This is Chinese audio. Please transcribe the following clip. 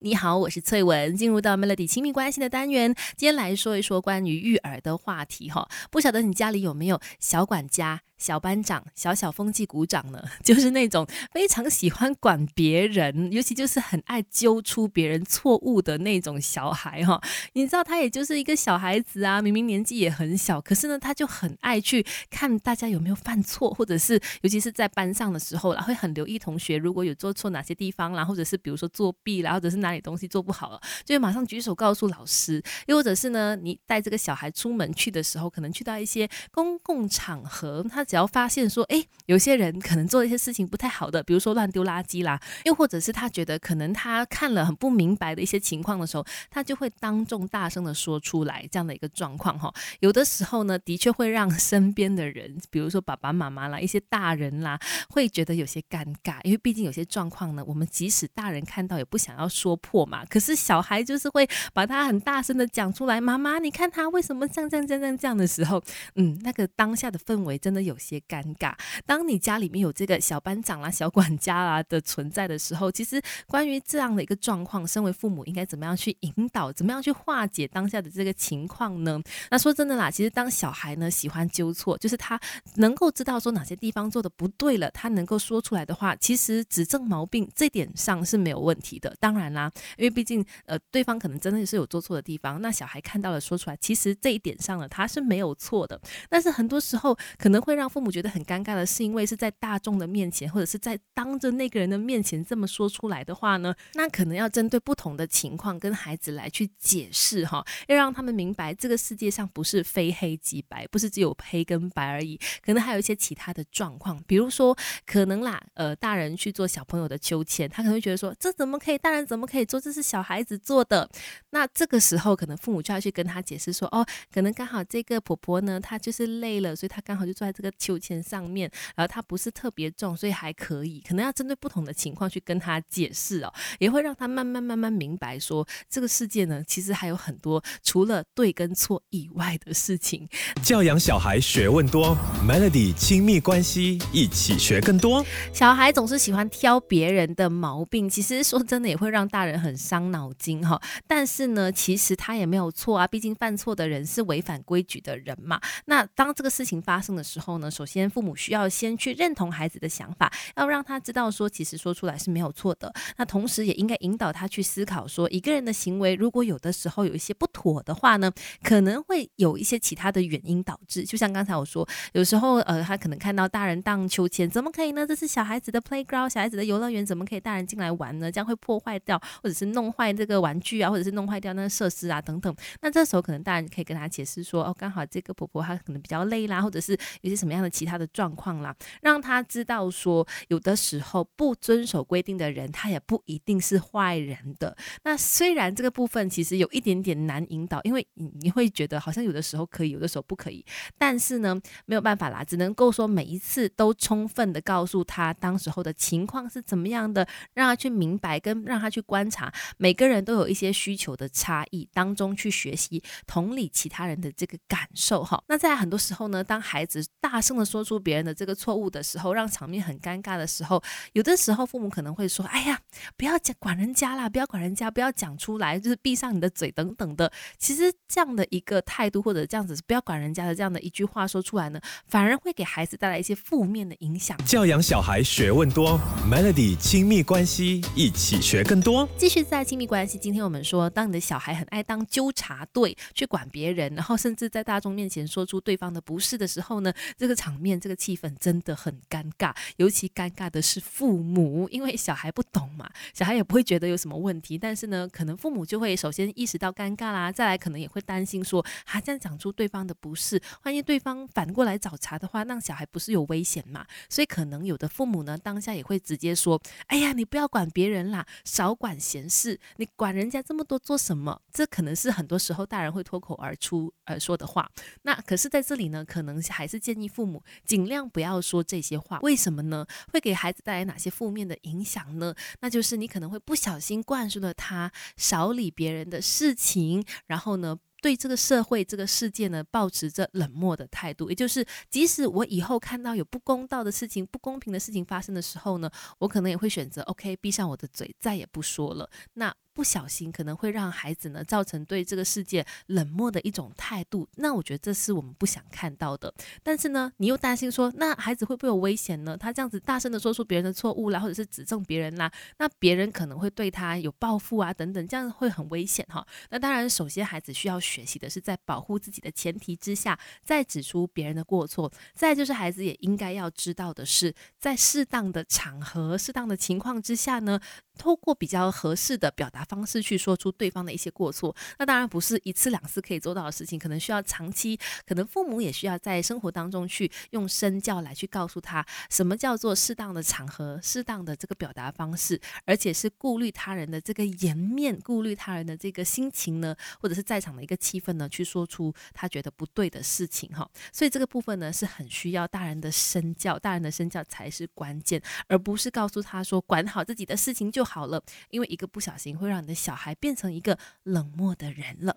你好，我是翠文，进入到 Melody 亲密关系的单元，今天来说一说关于育儿的话题哈。不晓得你家里有没有小管家？小班长、小小风纪鼓掌呢，就是那种非常喜欢管别人，尤其就是很爱揪出别人错误的那种小孩哈。你知道他也就是一个小孩子啊，明明年纪也很小，可是呢，他就很爱去看大家有没有犯错，或者是尤其是在班上的时候啦，会很留意同学如果有做错哪些地方啦，或者是比如说作弊啦，或者是哪哪里东西做不好了，就会马上举手告诉老师。又或者是呢，你带这个小孩出门去的时候，可能去到一些公共场合，他。只要发现说，哎，有些人可能做一些事情不太好的，比如说乱丢垃圾啦，又或者是他觉得可能他看了很不明白的一些情况的时候，他就会当众大声的说出来，这样的一个状况哈。有的时候呢，的确会让身边的人，比如说爸爸妈妈啦，一些大人啦，会觉得有些尴尬，因为毕竟有些状况呢，我们即使大人看到也不想要说破嘛，可是小孩就是会把他很大声的讲出来，妈妈，你看他为什么这样这样这样这样的时候，嗯，那个当下的氛围真的有。些尴尬。当你家里面有这个小班长啦、小管家啦的存在的时候，其实关于这样的一个状况，身为父母应该怎么样去引导，怎么样去化解当下的这个情况呢？那说真的啦，其实当小孩呢喜欢纠错，就是他能够知道说哪些地方做的不对了，他能够说出来的话，其实指正毛病这点上是没有问题的。当然啦，因为毕竟呃对方可能真的是有做错的地方，那小孩看到了说出来，其实这一点上呢他是没有错的。但是很多时候可能会让父母觉得很尴尬的是，因为是在大众的面前，或者是在当着那个人的面前这么说出来的话呢，那可能要针对不同的情况跟孩子来去解释哈，要让他们明白这个世界上不是非黑即白，不是只有黑跟白而已，可能还有一些其他的状况，比如说可能啦，呃，大人去做小朋友的秋千，他可能会觉得说这怎么可以，大人怎么可以做，这是小孩子做的，那这个时候可能父母就要去跟他解释说，哦，可能刚好这个婆婆呢，她就是累了，所以她刚好就坐在这个秋千。上面，然后她不是特别重，所以还可以。可能要针对不同的情况去跟他解释哦，也会让他慢慢慢慢明白，说这个世界呢，其实还有很多除了对跟错以外的事情。教养小孩学问多，Melody 亲密关系一起学更多。小孩总是喜欢挑别人的毛病，其实说真的也会让大人人很伤脑筋哈。但是呢，其实他也没有错啊，毕竟犯错的人是违反规矩的人嘛。那当这个事情发生的时候呢，首先。父母需要先去认同孩子的想法，要让他知道说，其实说出来是没有错的。那同时也应该引导他去思考说，一个人的行为如果有的时候有一些不妥的话呢，可能会有一些其他的原因导致。就像刚才我说，有时候呃，他可能看到大人荡秋千，怎么可以呢？这是小孩子的 playground，小孩子的游乐园，怎么可以大人进来玩呢？这样会破坏掉，或者是弄坏这个玩具啊，或者是弄坏掉那个设施啊等等。那这时候可能大人可以跟他解释说，哦，刚好这个婆婆她可能比较累啦，或者是有些什么样的其他。的状况啦，让他知道说，有的时候不遵守规定的人，他也不一定是坏人的。那虽然这个部分其实有一点点难引导，因为你你会觉得好像有的时候可以，有的时候不可以。但是呢，没有办法啦，只能够说每一次都充分的告诉他当时候的情况是怎么样的，让他去明白，跟让他去观察，每个人都有一些需求的差异当中去学习同理其他人的这个感受哈。那在很多时候呢，当孩子大声的说。出别人的这个错误的时候，让场面很尴尬的时候，有的时候父母可能会说：“哎呀，不要讲管人家啦，不要管人家，不要讲出来，就是闭上你的嘴等等的。”其实这样的一个态度，或者这样子不要管人家的这样的一句话说出来呢，反而会给孩子带来一些负面的影响。教养小孩学问多，Melody 亲密关系一起学更多。继续在亲密关系，今天我们说，当你的小孩很爱当纠察队去管别人，然后甚至在大众面前说出对方的不是的时候呢，这个场面。这个气氛真的很尴尬，尤其尴尬的是父母，因为小孩不懂嘛，小孩也不会觉得有什么问题，但是呢，可能父母就会首先意识到尴尬啦，再来可能也会担心说，啊，这样讲出对方的不是，万一对方反过来找茬的话，让小孩不是有危险嘛？所以可能有的父母呢，当下也会直接说，哎呀，你不要管别人啦，少管闲事，你管人家这么多做什么？这可能是很多时候大人会脱口而出而说的话。那可是在这里呢，可能还是建议父母。尽量不要说这些话，为什么呢？会给孩子带来哪些负面的影响呢？那就是你可能会不小心灌输了他少理别人的事情，然后呢，对这个社会、这个世界呢，保持着冷漠的态度。也就是，即使我以后看到有不公道的事情、不公平的事情发生的时候呢，我可能也会选择 OK，闭上我的嘴，再也不说了。那。不小心可能会让孩子呢造成对这个世界冷漠的一种态度。那我觉得这是我们不想看到的。但是呢，你又担心说，那孩子会不会有危险呢？他这样子大声的说出别人的错误啦，或者是指正别人啦，那别人可能会对他有报复啊等等，这样会很危险哈。那当然，首先孩子需要学习的是在保护自己的前提之下，再指出别人的过错。再就是孩子也应该要知道的是，在适当的场合、适当的情况之下呢。透过比较合适的表达方式去说出对方的一些过错，那当然不是一次两次可以做到的事情，可能需要长期，可能父母也需要在生活当中去用身教来去告诉他，什么叫做适当的场合、适当的这个表达方式，而且是顾虑他人的这个颜面、顾虑他人的这个心情呢，或者是在场的一个气氛呢，去说出他觉得不对的事情哈。所以这个部分呢，是很需要大人的身教，大人的身教才是关键，而不是告诉他说管好自己的事情就。好了，因为一个不小心会让你的小孩变成一个冷漠的人了。